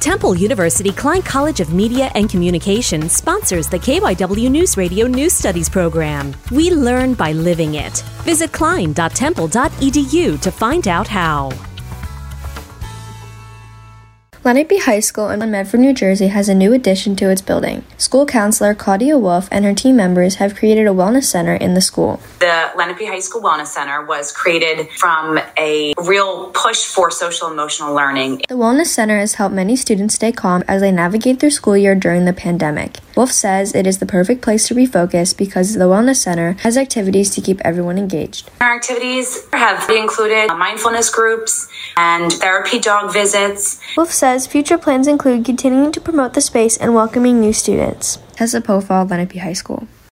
Temple University Klein College of Media and Communication sponsors the KYW News Radio News Studies program. We learn by living it. Visit klein.temple.edu to find out how. Lenape High School in Medford, New Jersey has a new addition to its building. School counselor Claudia Wolf and her team members have created a wellness center in the school. The Lenape High School Wellness Center was created from a real push for social emotional learning. The Wellness Center has helped many students stay calm as they navigate their school year during the pandemic. Wolf says it is the perfect place to refocus because the Wellness Center has activities to keep everyone engaged. Our activities have included mindfulness groups and therapy dog visits. Wolf says future plans include continuing to promote the space and welcoming new students. Tessa Pofall, Lenape High School.